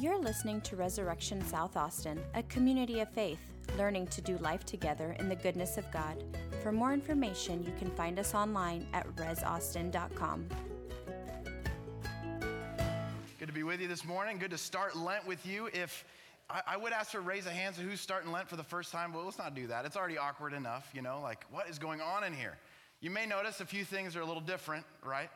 You're listening to Resurrection South Austin, a community of faith, learning to do life together in the goodness of God. For more information, you can find us online at resaustin.com. Good to be with you this morning. Good to start Lent with you. If I, would ask for raise of hands of who's starting Lent for the first time, well, let's not do that. It's already awkward enough, you know, like what is going on in here? You may notice a few things are a little different, right?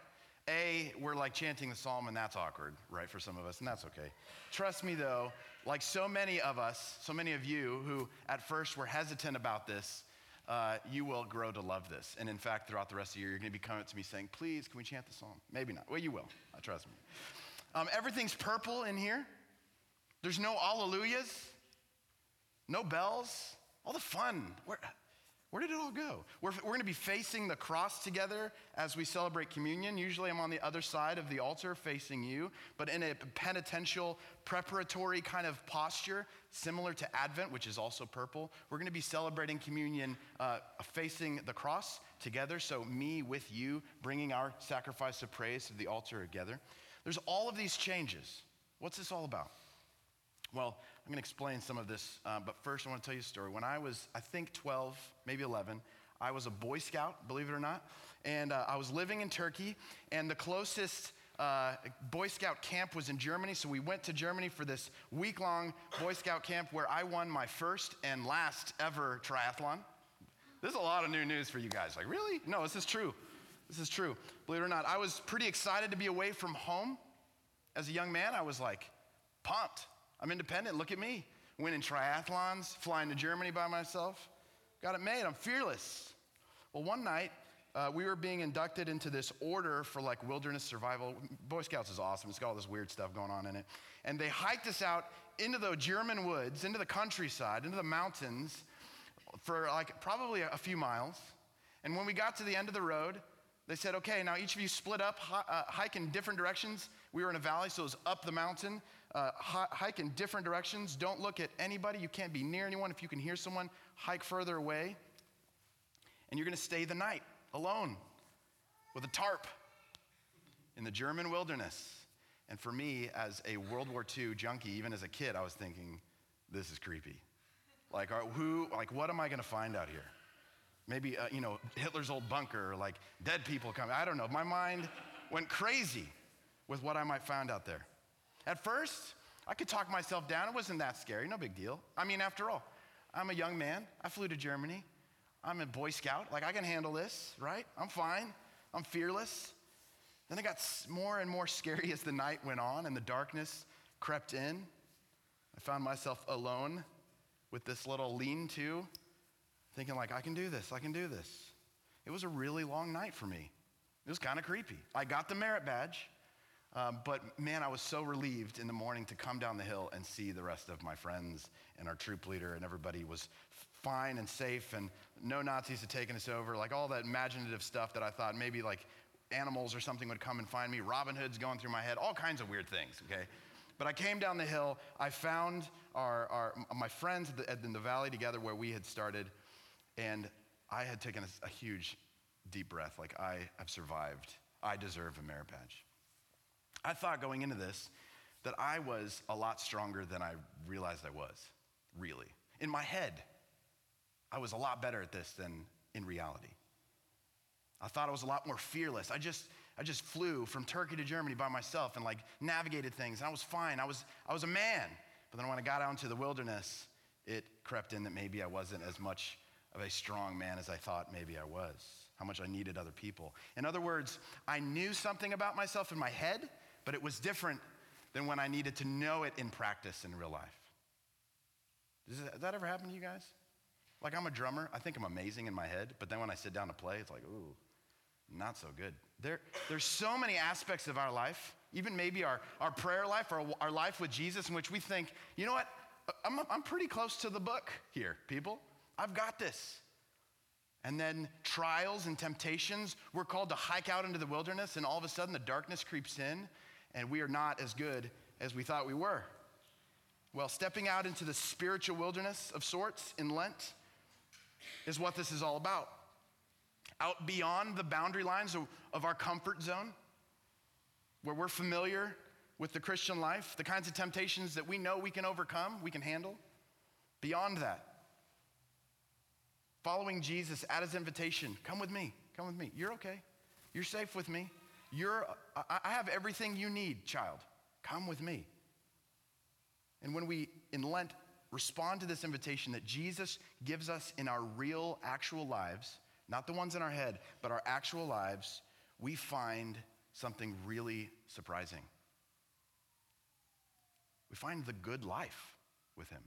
A, we're like chanting the psalm, and that's awkward, right, for some of us, and that's okay. Trust me, though, like so many of us, so many of you who at first were hesitant about this, uh, you will grow to love this. And in fact, throughout the rest of the year, you're going to be coming to me saying, please, can we chant the psalm? Maybe not. Well, you will. Uh, trust me. Um, everything's purple in here. There's no alleluias, no bells, all the fun. Where did it all go? We're, we're going to be facing the cross together as we celebrate communion. Usually I'm on the other side of the altar facing you, but in a penitential, preparatory kind of posture, similar to Advent, which is also purple. We're going to be celebrating communion uh, facing the cross together. So, me with you, bringing our sacrifice of praise to the altar together. There's all of these changes. What's this all about? Well, I'm going to explain some of this, uh, but first I want to tell you a story. When I was, I think, 12, maybe 11, I was a Boy Scout, believe it or not, and uh, I was living in Turkey, and the closest uh, Boy Scout camp was in Germany, so we went to Germany for this week long Boy Scout camp where I won my first and last ever triathlon. This is a lot of new news for you guys. Like, really? No, this is true. This is true. Believe it or not, I was pretty excited to be away from home. As a young man, I was like pumped. I'm independent. Look at me. Winning triathlons, flying to Germany by myself. Got it made. I'm fearless. Well, one night, uh, we were being inducted into this order for like wilderness survival. Boy Scouts is awesome. It's got all this weird stuff going on in it. And they hiked us out into the German woods, into the countryside, into the mountains for like probably a few miles. And when we got to the end of the road, they said, okay, now each of you split up, uh, hike in different directions. We were in a valley, so it was up the mountain. Uh, hike in different directions. Don't look at anybody. You can't be near anyone. If you can hear someone, hike further away. And you're going to stay the night alone with a tarp in the German wilderness. And for me, as a World War II junkie, even as a kid, I was thinking, this is creepy. Like, who, like, what am I going to find out here? Maybe, uh, you know, Hitler's old bunker, or like dead people coming. I don't know. My mind went crazy with what I might find out there. At first, I could talk myself down. It wasn't that scary, no big deal. I mean, after all, I'm a young man. I flew to Germany. I'm a Boy Scout. Like, I can handle this, right? I'm fine. I'm fearless. Then it got more and more scary as the night went on and the darkness crept in. I found myself alone with this little lean to thinking like, I can do this, I can do this. It was a really long night for me. It was kind of creepy. I got the merit badge, um, but man, I was so relieved in the morning to come down the hill and see the rest of my friends and our troop leader, and everybody was fine and safe, and no Nazis had taken us over. Like all that imaginative stuff that I thought maybe like animals or something would come and find me. Robin Hood's going through my head, all kinds of weird things, okay? But I came down the hill. I found our, our my friends in the valley together where we had started and I had taken a, a huge, deep breath, like, I have survived. I deserve a merit badge. I thought going into this that I was a lot stronger than I realized I was, really. In my head, I was a lot better at this than in reality. I thought I was a lot more fearless. I just, I just flew from Turkey to Germany by myself and like navigated things, and I was fine. I was, I was a man. But then when I got out into the wilderness, it crept in that maybe I wasn't as much of a strong man as I thought maybe I was, how much I needed other people. In other words, I knew something about myself in my head, but it was different than when I needed to know it in practice in real life. Does that ever happen to you guys? Like, I'm a drummer. I think I'm amazing in my head, but then when I sit down to play, it's like, ooh, not so good. There, there's so many aspects of our life, even maybe our, our prayer life, or our life with Jesus, in which we think, you know what? I'm, I'm pretty close to the book here, people. I've got this. And then trials and temptations, we're called to hike out into the wilderness, and all of a sudden the darkness creeps in, and we are not as good as we thought we were. Well, stepping out into the spiritual wilderness of sorts in Lent is what this is all about. Out beyond the boundary lines of, of our comfort zone, where we're familiar with the Christian life, the kinds of temptations that we know we can overcome, we can handle. Beyond that, following Jesus at his invitation, come with me, come with me. You're okay. You're safe with me. You're, I have everything you need, child. Come with me. And when we, in Lent, respond to this invitation that Jesus gives us in our real, actual lives, not the ones in our head, but our actual lives, we find something really surprising. We find the good life with Him.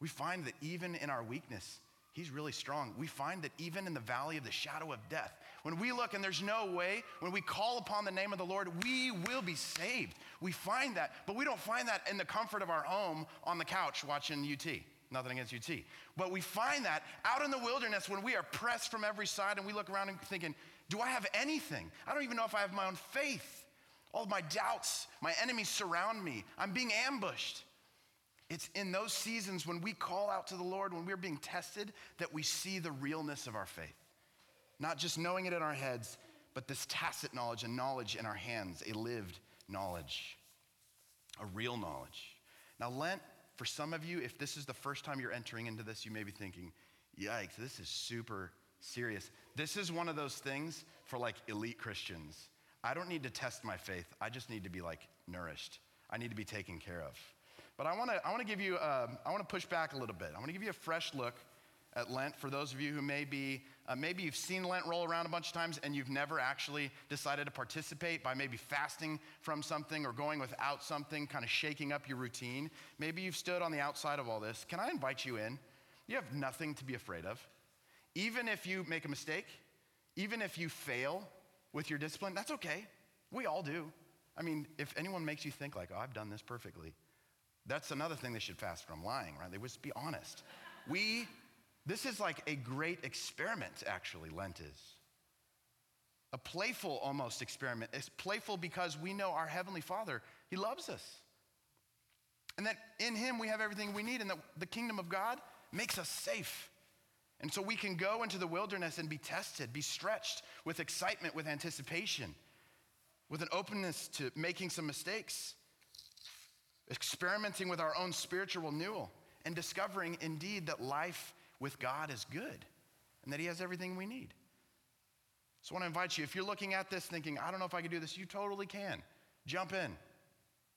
We find that even in our weakness, He's really strong. We find that even in the valley of the shadow of death, when we look and there's no way, when we call upon the name of the Lord, we will be saved. We find that, but we don't find that in the comfort of our home on the couch watching UT. Nothing against UT. But we find that out in the wilderness when we are pressed from every side and we look around and thinking, do I have anything? I don't even know if I have my own faith. All of my doubts, my enemies surround me. I'm being ambushed. It's in those seasons when we call out to the Lord, when we're being tested, that we see the realness of our faith. Not just knowing it in our heads, but this tacit knowledge and knowledge in our hands, a lived knowledge, a real knowledge. Now, Lent, for some of you, if this is the first time you're entering into this, you may be thinking, yikes, this is super serious. This is one of those things for like elite Christians. I don't need to test my faith, I just need to be like nourished. I need to be taken care of. But I want to I want to give you uh, I want to push back a little bit. I want to give you a fresh look at Lent for those of you who may be uh, maybe you've seen Lent roll around a bunch of times and you've never actually decided to participate by maybe fasting from something or going without something, kind of shaking up your routine. Maybe you've stood on the outside of all this. Can I invite you in? You have nothing to be afraid of. Even if you make a mistake, even if you fail with your discipline, that's okay. We all do. I mean, if anyone makes you think like, oh, I've done this perfectly, that's another thing they should fast from lying, right? They would be honest. We, this is like a great experiment, actually, Lent is. A playful almost experiment. It's playful because we know our Heavenly Father, He loves us. And that in Him we have everything we need, and that the kingdom of God makes us safe. And so we can go into the wilderness and be tested, be stretched with excitement, with anticipation, with an openness to making some mistakes experimenting with our own spiritual renewal, and discovering indeed that life with God is good and that He has everything we need. So I want to invite you, if you're looking at this thinking, I don't know if I can do this, you totally can. Jump in.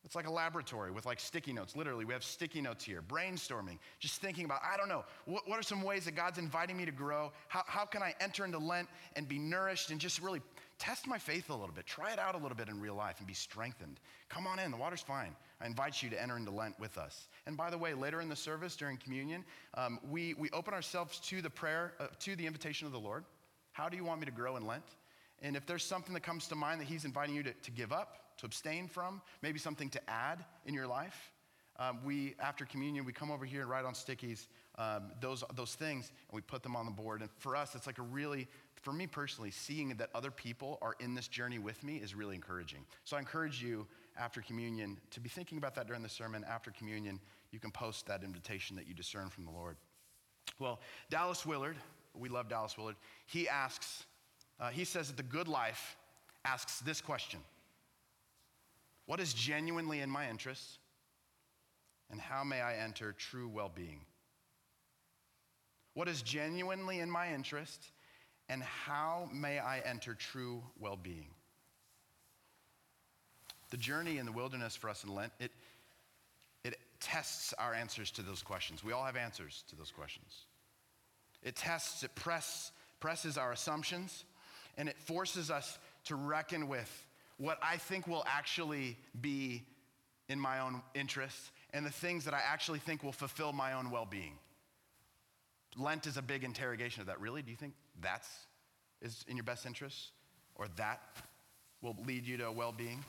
It's like a laboratory with like sticky notes. Literally, we have sticky notes here, brainstorming, just thinking about, I don't know, what, what are some ways that God's inviting me to grow? How, how can I enter into Lent and be nourished and just really test my faith a little bit, try it out a little bit in real life and be strengthened. Come on in, the water's fine. I invite you to enter into Lent with us. And by the way, later in the service during communion, um, we, we open ourselves to the prayer, uh, to the invitation of the Lord. How do you want me to grow in Lent? And if there's something that comes to mind that He's inviting you to, to give up, to abstain from, maybe something to add in your life, um, we, after communion, we come over here and write on stickies um, those, those things and we put them on the board. And for us, it's like a really for me personally, seeing that other people are in this journey with me is really encouraging. So I encourage you after communion to be thinking about that during the sermon. After communion, you can post that invitation that you discern from the Lord. Well, Dallas Willard, we love Dallas Willard, he asks, uh, he says that the good life asks this question What is genuinely in my interest? And how may I enter true well being? What is genuinely in my interest? And how may I enter true well being? The journey in the wilderness for us in Lent, it, it tests our answers to those questions. We all have answers to those questions. It tests, it press, presses our assumptions, and it forces us to reckon with what I think will actually be in my own interests and the things that I actually think will fulfill my own well being. Lent is a big interrogation of that. Really? Do you think that's is in your best interest? Or that will lead you to well being?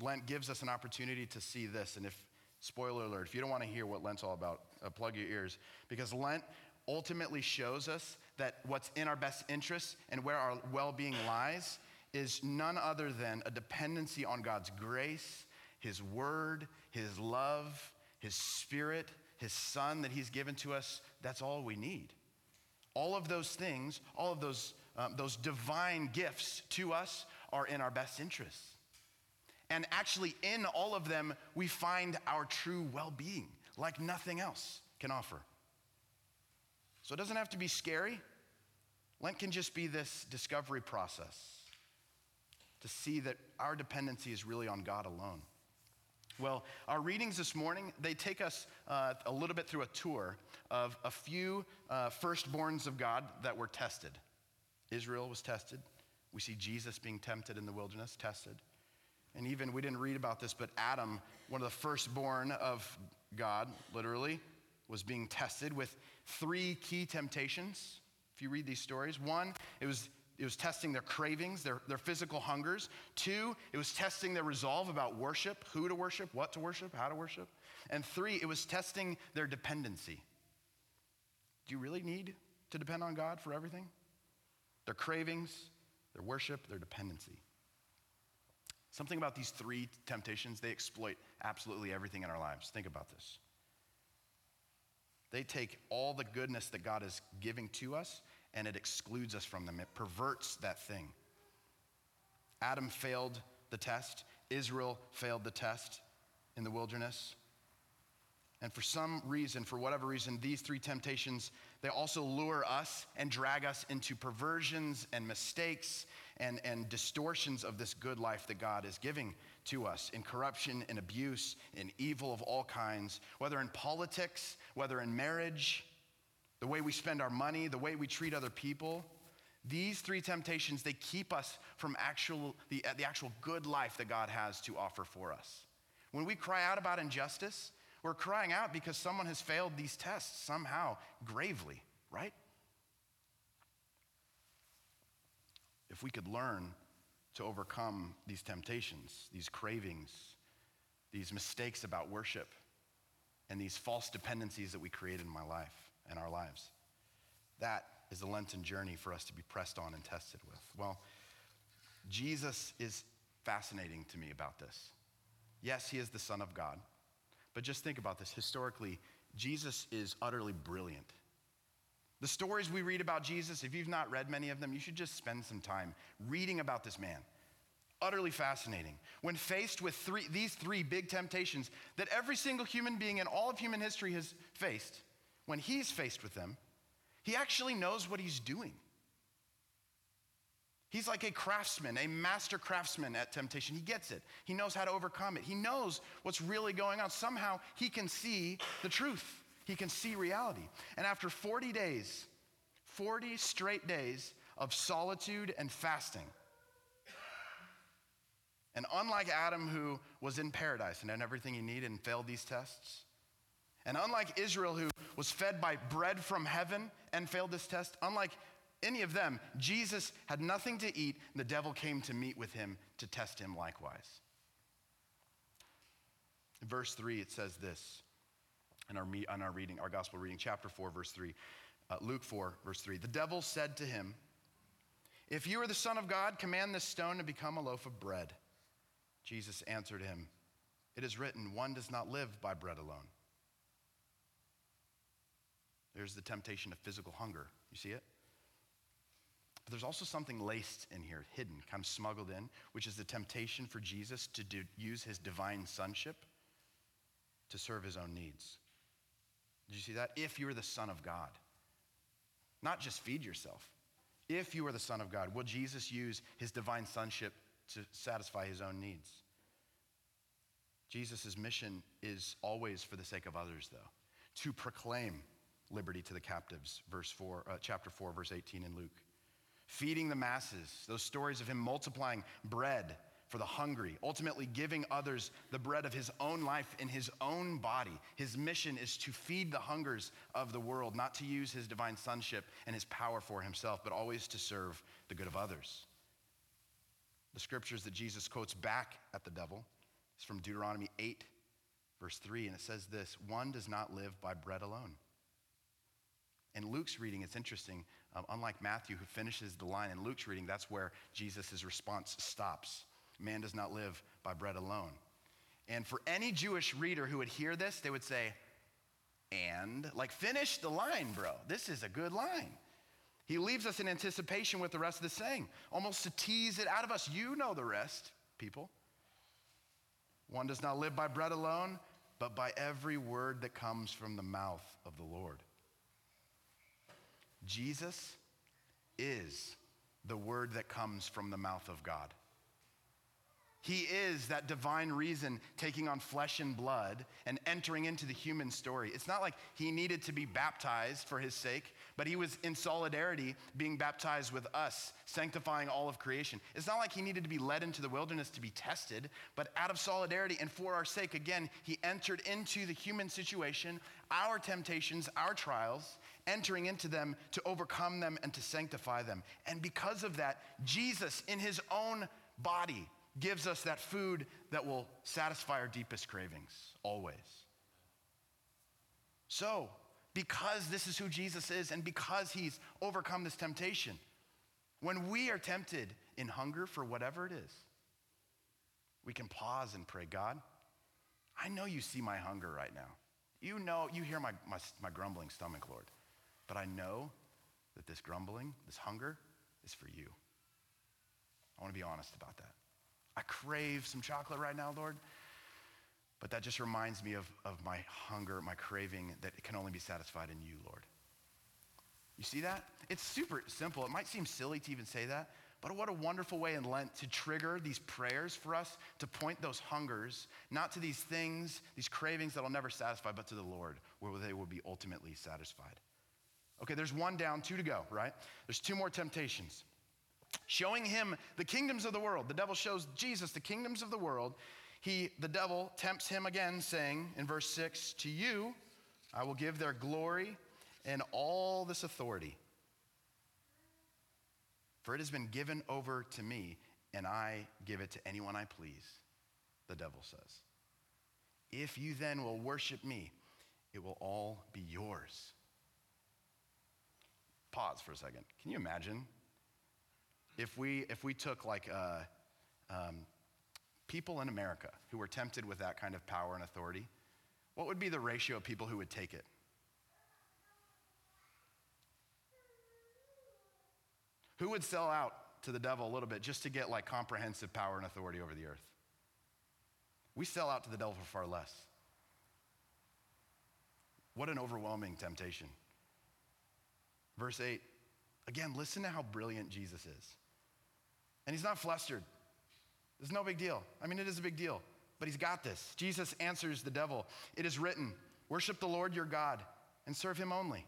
Lent gives us an opportunity to see this. And if, spoiler alert, if you don't want to hear what Lent's all about, uh, plug your ears. Because Lent ultimately shows us that what's in our best interest and where our well being lies is none other than a dependency on God's grace, His word, His love, His spirit, His Son that He's given to us. That's all we need. All of those things, all of those, um, those divine gifts to us are in our best interests. And actually, in all of them, we find our true well being, like nothing else can offer. So it doesn't have to be scary. Lent can just be this discovery process to see that our dependency is really on God alone. Well, our readings this morning, they take us uh, a little bit through a tour of a few uh, firstborns of God that were tested. Israel was tested. We see Jesus being tempted in the wilderness, tested. And even, we didn't read about this, but Adam, one of the firstborn of God, literally, was being tested with three key temptations. If you read these stories, one, it was it was testing their cravings, their, their physical hungers. Two, it was testing their resolve about worship, who to worship, what to worship, how to worship. And three, it was testing their dependency. Do you really need to depend on God for everything? Their cravings, their worship, their dependency. Something about these three temptations, they exploit absolutely everything in our lives. Think about this. They take all the goodness that God is giving to us and it excludes us from them. It perverts that thing. Adam failed the test, Israel failed the test in the wilderness. And for some reason, for whatever reason, these three temptations, they also lure us and drag us into perversions and mistakes and, and distortions of this good life that God is giving to us in corruption, in abuse, in evil of all kinds, whether in politics, whether in marriage, the way we spend our money, the way we treat other people. These three temptations, they keep us from actual, the, uh, the actual good life that God has to offer for us. When we cry out about injustice, we're crying out because someone has failed these tests somehow gravely, right? If we could learn to overcome these temptations, these cravings, these mistakes about worship, and these false dependencies that we create in my life, in our lives. That is the Lenten journey for us to be pressed on and tested with. Well, Jesus is fascinating to me about this. Yes, he is the Son of God. But just think about this. Historically, Jesus is utterly brilliant. The stories we read about Jesus, if you've not read many of them, you should just spend some time reading about this man. Utterly fascinating. When faced with three, these three big temptations that every single human being in all of human history has faced, when he's faced with them, he actually knows what he's doing. He's like a craftsman, a master craftsman at temptation. He gets it. He knows how to overcome it. He knows what's really going on. Somehow he can see the truth. He can see reality. And after 40 days, 40 straight days of solitude and fasting, and unlike Adam, who was in paradise and had everything he needed and failed these tests, and unlike Israel, who was fed by bread from heaven and failed this test, unlike any of them, Jesus had nothing to eat, and the devil came to meet with him to test him likewise. In verse 3, it says this in our, on our reading, our gospel reading, chapter 4, verse 3. Uh, Luke 4, verse 3. The devil said to him, If you are the Son of God, command this stone to become a loaf of bread. Jesus answered him, It is written, one does not live by bread alone there's the temptation of physical hunger. You see it? But there's also something laced in here, hidden, kind of smuggled in, which is the temptation for Jesus to do, use his divine sonship to serve his own needs. Did you see that? If you are the Son of God, not just feed yourself. If you are the Son of God, will Jesus use his divine sonship to satisfy his own needs? Jesus' mission is always for the sake of others, though, to proclaim liberty to the captives, verse 4, uh, chapter 4, verse 18 in Luke. Feeding the masses, those stories of him multiplying bread for the hungry, ultimately giving others the bread of his own life in his own body. His mission is to feed the hungers of the world, not to use his divine sonship and his power for himself, but always to serve the good of others. The scriptures that Jesus quotes back at the devil is from Deuteronomy 8, verse 3, and it says this One does not live by bread alone in Luke's reading, it's interesting. Um, unlike Matthew, who finishes the line in Luke's reading, that's where Jesus' response stops. Man does not live by bread alone. And for any Jewish reader who would hear this, they would say, and, like, finish the line, bro. This is a good line. He leaves us in anticipation with the rest of the saying, almost to tease it out of us. You know the rest, people. One does not live by bread alone, but by every word that comes from the mouth of the Lord. Jesus is the word that comes from the mouth of God. He is that divine reason taking on flesh and blood and entering into the human story. It's not like he needed to be baptized for his sake, but he was in solidarity being baptized with us, sanctifying all of creation. It's not like he needed to be led into the wilderness to be tested, but out of solidarity and for our sake, again, he entered into the human situation, our temptations, our trials, entering into them to overcome them and to sanctify them. And because of that, Jesus, in his own body, gives us that food that will satisfy our deepest cravings, always. So, because this is who Jesus is and because he's overcome this temptation, when we are tempted in hunger for whatever it is, we can pause and pray, God, I know you see my hunger right now. You know, you hear my, my, my grumbling stomach, Lord. But I know that this grumbling, this hunger, is for you. I want to be honest about that. I crave some chocolate right now, Lord. But that just reminds me of, of my hunger, my craving that it can only be satisfied in you, Lord. You see that? It's super simple. It might seem silly to even say that, but what a wonderful way in Lent to trigger these prayers for us to point those hungers, not to these things, these cravings that'll never satisfy, but to the Lord, where they will be ultimately satisfied. Okay, there's one down, two to go, right? There's two more temptations showing him the kingdoms of the world. The devil shows Jesus the kingdoms of the world. He, the devil, tempts him again, saying in verse 6 To you I will give their glory and all this authority. For it has been given over to me, and I give it to anyone I please, the devil says. If you then will worship me, it will all be yours. Pause for a second. Can you imagine if we, if we took like uh, um, people in America who were tempted with that kind of power and authority, what would be the ratio of people who would take it? Who would sell out to the devil a little bit just to get like comprehensive power and authority over the earth? We sell out to the devil for far less. What an overwhelming temptation. Verse 8, again, listen to how brilliant Jesus is. And he's not flustered. It's no big deal. I mean, it is a big deal, but he's got this. Jesus answers the devil It is written, worship the Lord your God and serve him only.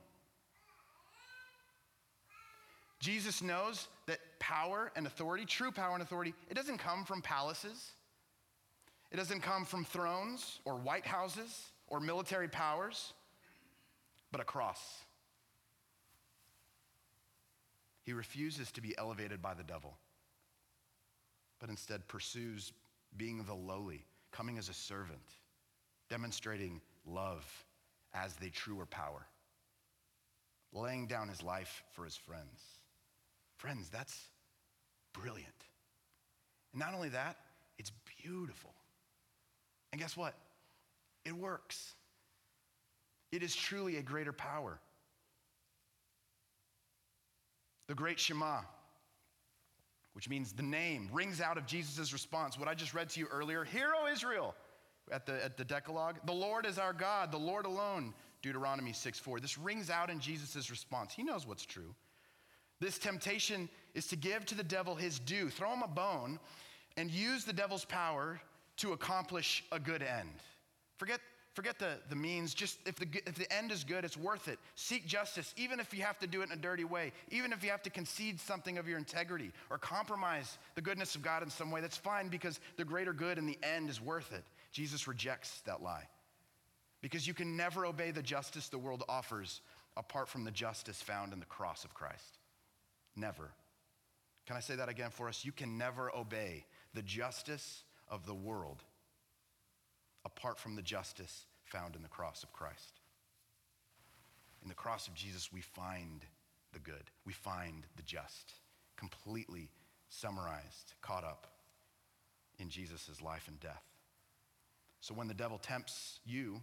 Jesus knows that power and authority, true power and authority, it doesn't come from palaces. It doesn't come from thrones or White Houses or military powers, but a cross. He refuses to be elevated by the devil but instead pursues being the lowly, coming as a servant, demonstrating love as the truer power, laying down his life for his friends. Friends, that's brilliant. And not only that, it's beautiful. And guess what? It works. It is truly a greater power. The great Shema, which means the name, rings out of Jesus' response. What I just read to you earlier Hear, O Israel, at the, at the Decalogue. The Lord is our God, the Lord alone, Deuteronomy 6 4. This rings out in Jesus' response. He knows what's true. This temptation is to give to the devil his due, throw him a bone, and use the devil's power to accomplish a good end. Forget Forget the, the means. Just if the, if the end is good, it's worth it. Seek justice, even if you have to do it in a dirty way, even if you have to concede something of your integrity or compromise the goodness of God in some way. That's fine because the greater good in the end is worth it. Jesus rejects that lie. Because you can never obey the justice the world offers apart from the justice found in the cross of Christ. Never. Can I say that again for us? You can never obey the justice of the world apart from the justice found in the cross of Christ. In the cross of Jesus, we find the good, we find the just, completely summarized, caught up in Jesus' life and death. So when the devil tempts you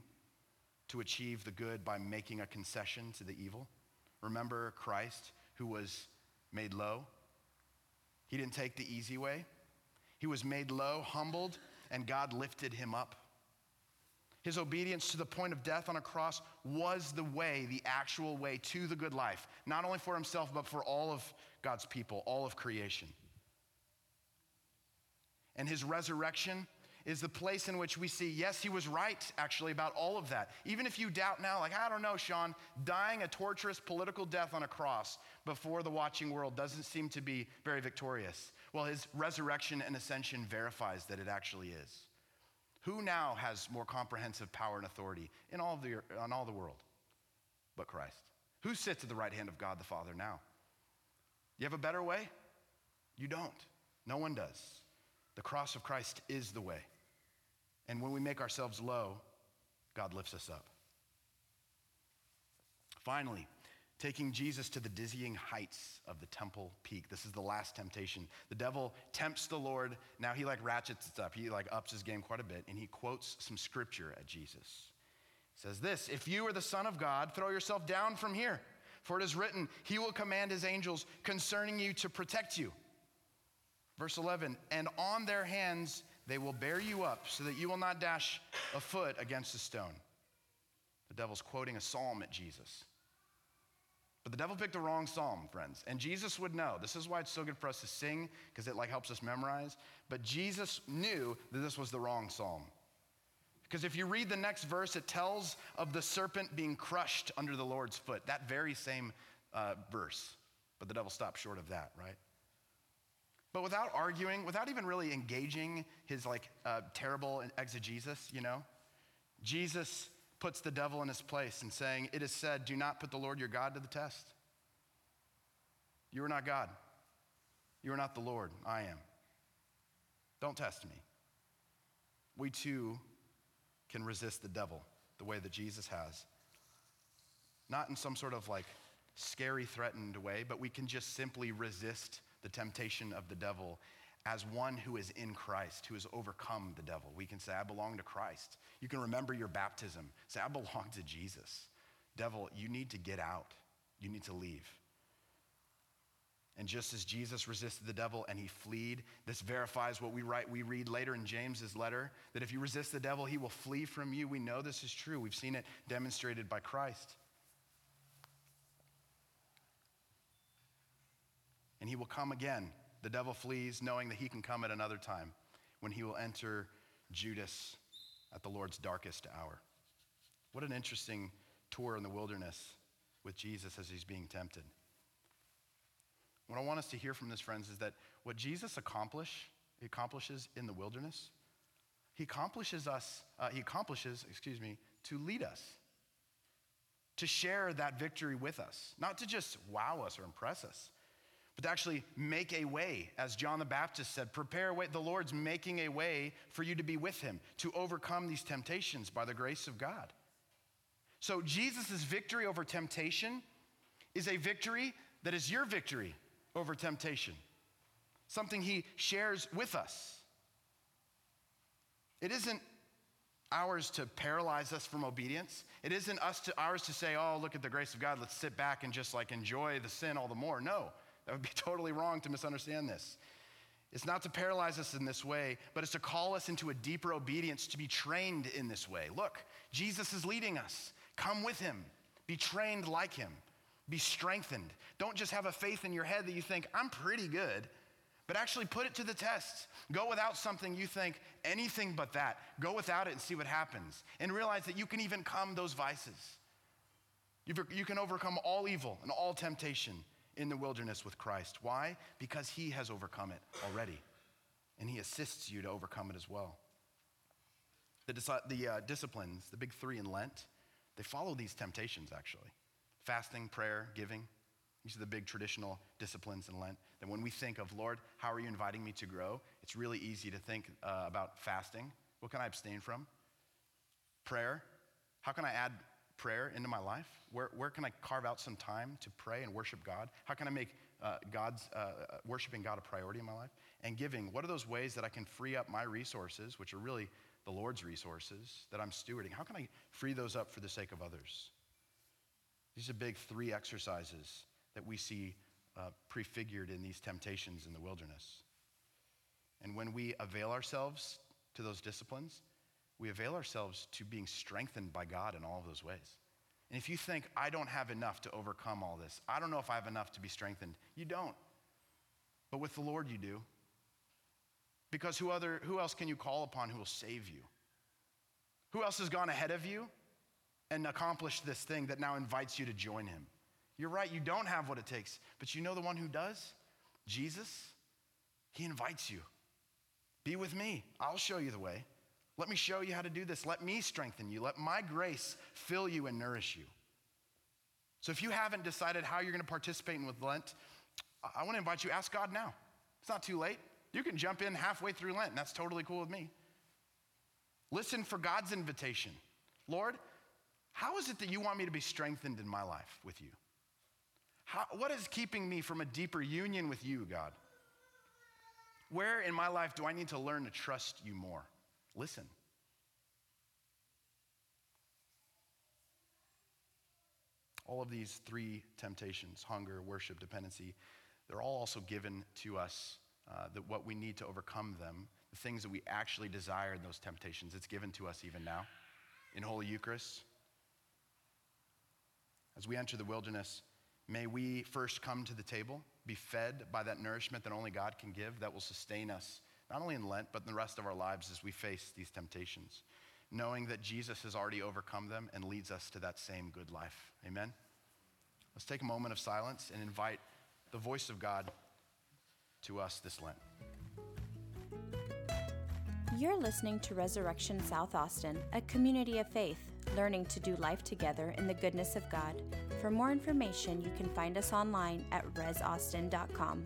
to achieve the good by making a concession to the evil, remember Christ who was made low? He didn't take the easy way. He was made low, humbled, and God lifted him up. His obedience to the point of death on a cross was the way, the actual way to the good life, not only for himself, but for all of God's people, all of creation. And his resurrection is the place in which we see, yes, he was right actually about all of that. Even if you doubt now, like, I don't know, Sean, dying a torturous political death on a cross before the watching world doesn't seem to be very victorious. Well, his resurrection and ascension verifies that it actually is. Who now has more comprehensive power and authority in all, the, on all the world but Christ? Who sits at the right hand of God the Father now? You have a better way? You don't. No one does. The cross of Christ is the way. And when we make ourselves low, God lifts us up. Finally, taking Jesus to the dizzying heights of the temple peak. This is the last temptation. The devil tempts the Lord. Now he like ratchets it up. He like ups his game quite a bit and he quotes some scripture at Jesus. He says this, "If you are the son of God, throw yourself down from here, for it is written, he will command his angels concerning you to protect you." Verse 11, "And on their hands they will bear you up so that you will not dash a foot against a stone." The devil's quoting a psalm at Jesus. But the devil picked the wrong psalm, friends. And Jesus would know. This is why it's so good for us to sing, because it like helps us memorize. But Jesus knew that this was the wrong psalm. Because if you read the next verse, it tells of the serpent being crushed under the Lord's foot. That very same uh, verse. But the devil stopped short of that, right? But without arguing, without even really engaging his like uh, terrible exegesis, you know, Jesus puts the devil in his place and saying, It is said, do not put the Lord your God to the test. You are not God. You are not the Lord. I am. Don't test me. We too can resist the devil the way that Jesus has. Not in some sort of like scary, threatened way, but we can just simply resist the temptation of the devil as one who is in Christ, who has overcome the devil. We can say, I belong to Christ. You can remember your baptism. Say, I belong to Jesus. Devil, you need to get out. You need to leave. And just as Jesus resisted the devil and he fled, this verifies what we write, we read later in James's letter that if you resist the devil, he will flee from you. We know this is true. We've seen it demonstrated by Christ. And he will come again the devil flees, knowing that he can come at another time when he will enter Judas at the Lord's darkest hour. What an interesting tour in the wilderness with Jesus as he's being tempted. What I want us to hear from this, friends, is that what Jesus accomplish, he accomplishes in the wilderness, he accomplishes us, uh, he accomplishes, excuse me, to lead us, to share that victory with us, not to just wow us or impress us, but to actually make a way, as John the Baptist said, prepare a way. The Lord's making a way for you to be with him, to overcome these temptations by the grace of God. So, Jesus' victory over temptation is a victory that is your victory over temptation, something he shares with us. It isn't ours to paralyze us from obedience. It isn't us to ours to say, "Oh, look at the grace of God. Let's sit back and just like enjoy the sin all the more." No. That would be totally wrong to misunderstand this. It's not to paralyze us in this way, but it's to call us into a deeper obedience, to be trained in this way. Look, Jesus is leading us. Come with him, be trained like him, be strengthened. Don't just have a faith in your head that you think, I'm pretty good, but actually put it to the test. Go without something you think, anything but that. Go without it and see what happens. And realize that you can even come those vices. You can overcome all evil and all temptation in the wilderness with Christ. Why? Because he has overcome it already, and he assists you to overcome it as well. The, the uh, disciplines, the big three in Lent, they follow these temptations actually fasting, prayer, giving. These are the big traditional disciplines in Lent. That when we think of, Lord, how are you inviting me to grow? It's really easy to think uh, about fasting. What can I abstain from? Prayer. How can I add prayer into my life? Where, where can I carve out some time to pray and worship God? How can I make uh, God's uh, uh, worshiping God a priority in my life? And giving, what are those ways that I can free up my resources, which are really the Lord's resources that I'm stewarding? How can I free those up for the sake of others? These are big three exercises that we see uh, prefigured in these temptations in the wilderness. And when we avail ourselves to to those disciplines, we avail ourselves to being strengthened by God in all of those ways. And if you think, I don't have enough to overcome all this, I don't know if I have enough to be strengthened, you don't. But with the Lord, you do. Because who, other, who else can you call upon who will save you? Who else has gone ahead of you and accomplished this thing that now invites you to join him? You're right, you don't have what it takes, but you know the one who does? Jesus. He invites you. Be with me. I'll show you the way. Let me show you how to do this. Let me strengthen you. Let my grace fill you and nourish you. So if you haven't decided how you're going to participate in with Lent, I want to invite you ask God now. It's not too late. You can jump in halfway through Lent, and that's totally cool with me. Listen for God's invitation. Lord, how is it that you want me to be strengthened in my life with you? How, what is keeping me from a deeper union with you, God? Where in my life do I need to learn to trust you more? Listen. All of these three temptations hunger, worship, dependency they're all also given to us uh, that what we need to overcome them, the things that we actually desire in those temptations, it's given to us even now in Holy Eucharist. As we enter the wilderness, may we first come to the table, be fed by that nourishment that only God can give that will sustain us, not only in Lent, but in the rest of our lives as we face these temptations, knowing that Jesus has already overcome them and leads us to that same good life. Amen? Let's take a moment of silence and invite the voice of God to us this Lent. You're listening to Resurrection South Austin, a community of faith, learning to do life together in the goodness of God. For more information, you can find us online at resaustin.com.